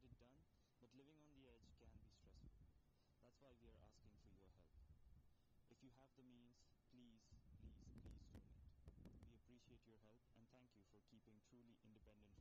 get it done, but living on the edge can be stressful. That's why we are asking for your help. If you have the means, please, please, please donate. We appreciate your help and thank you for keeping truly independent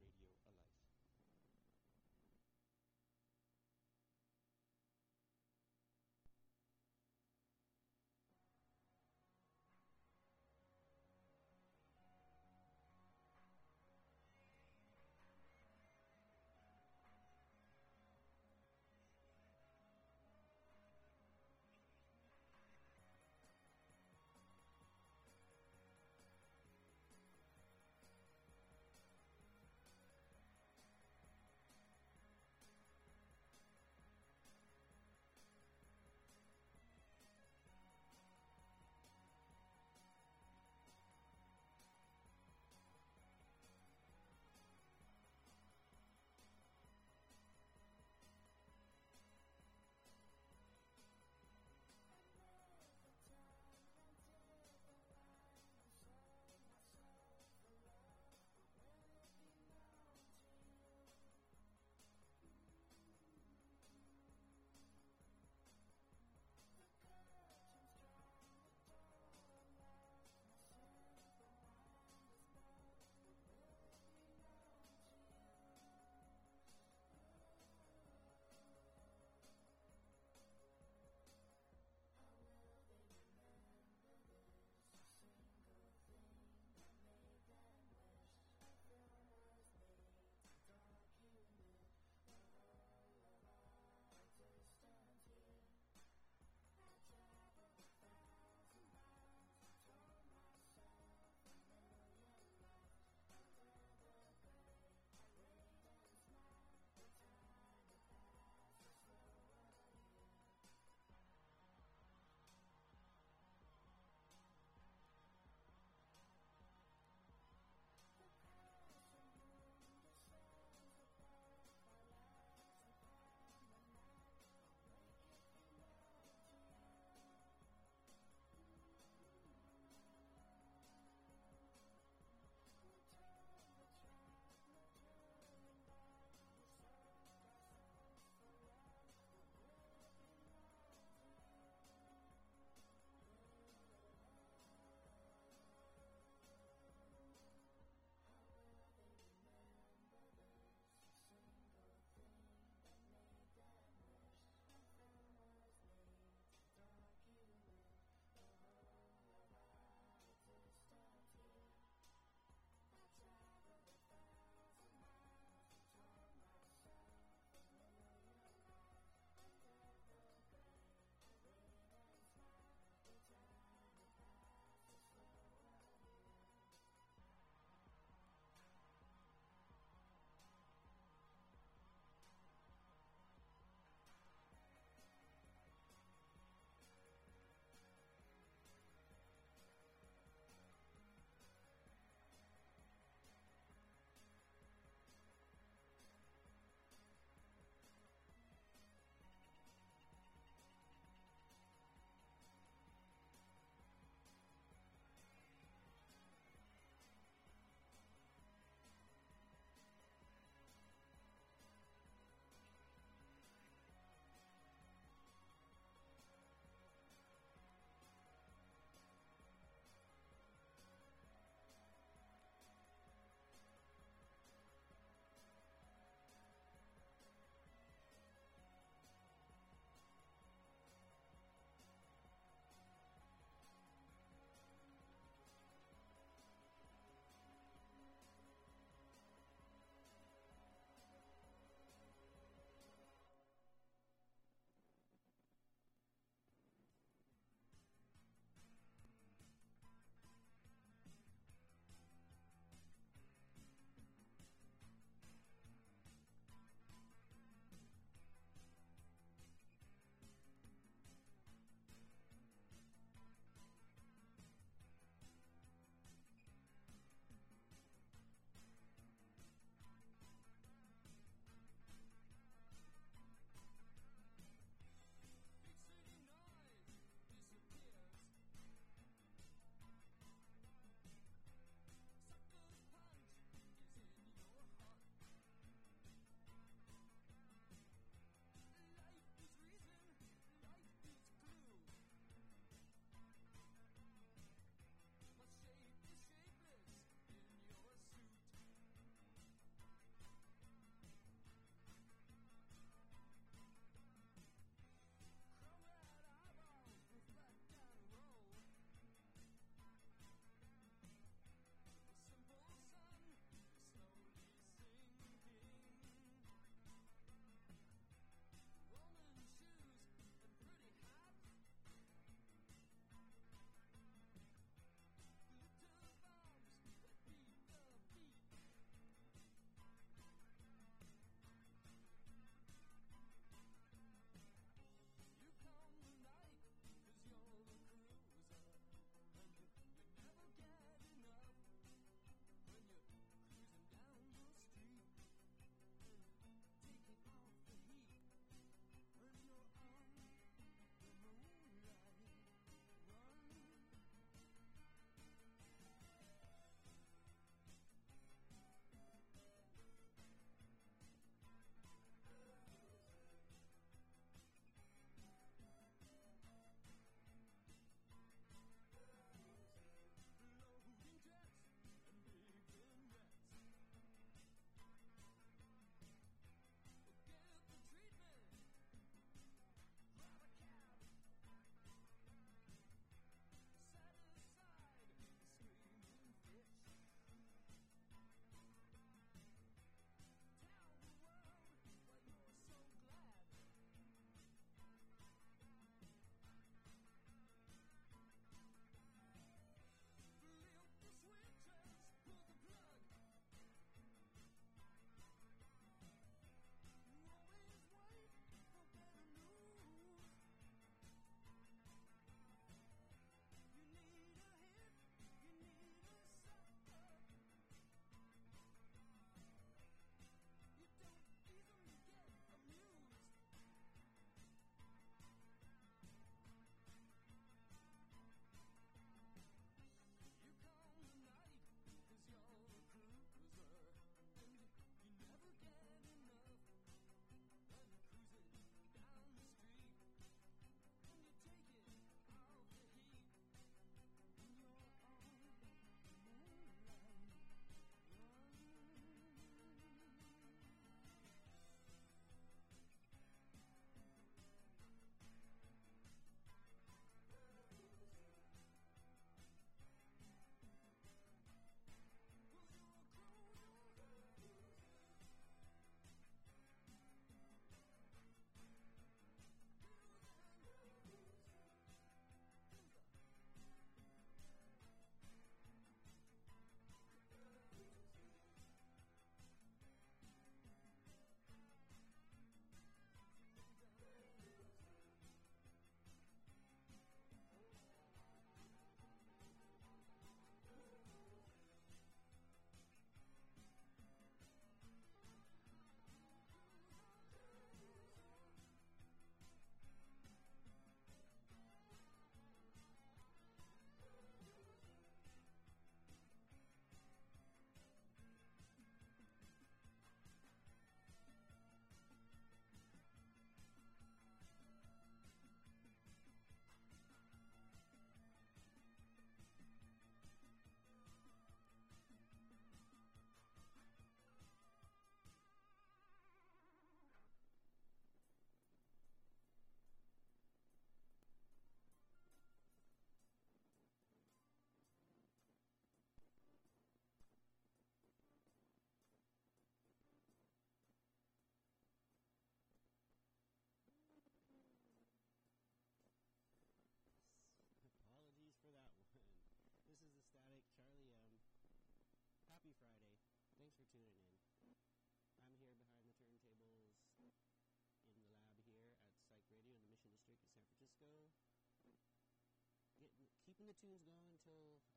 tunes go until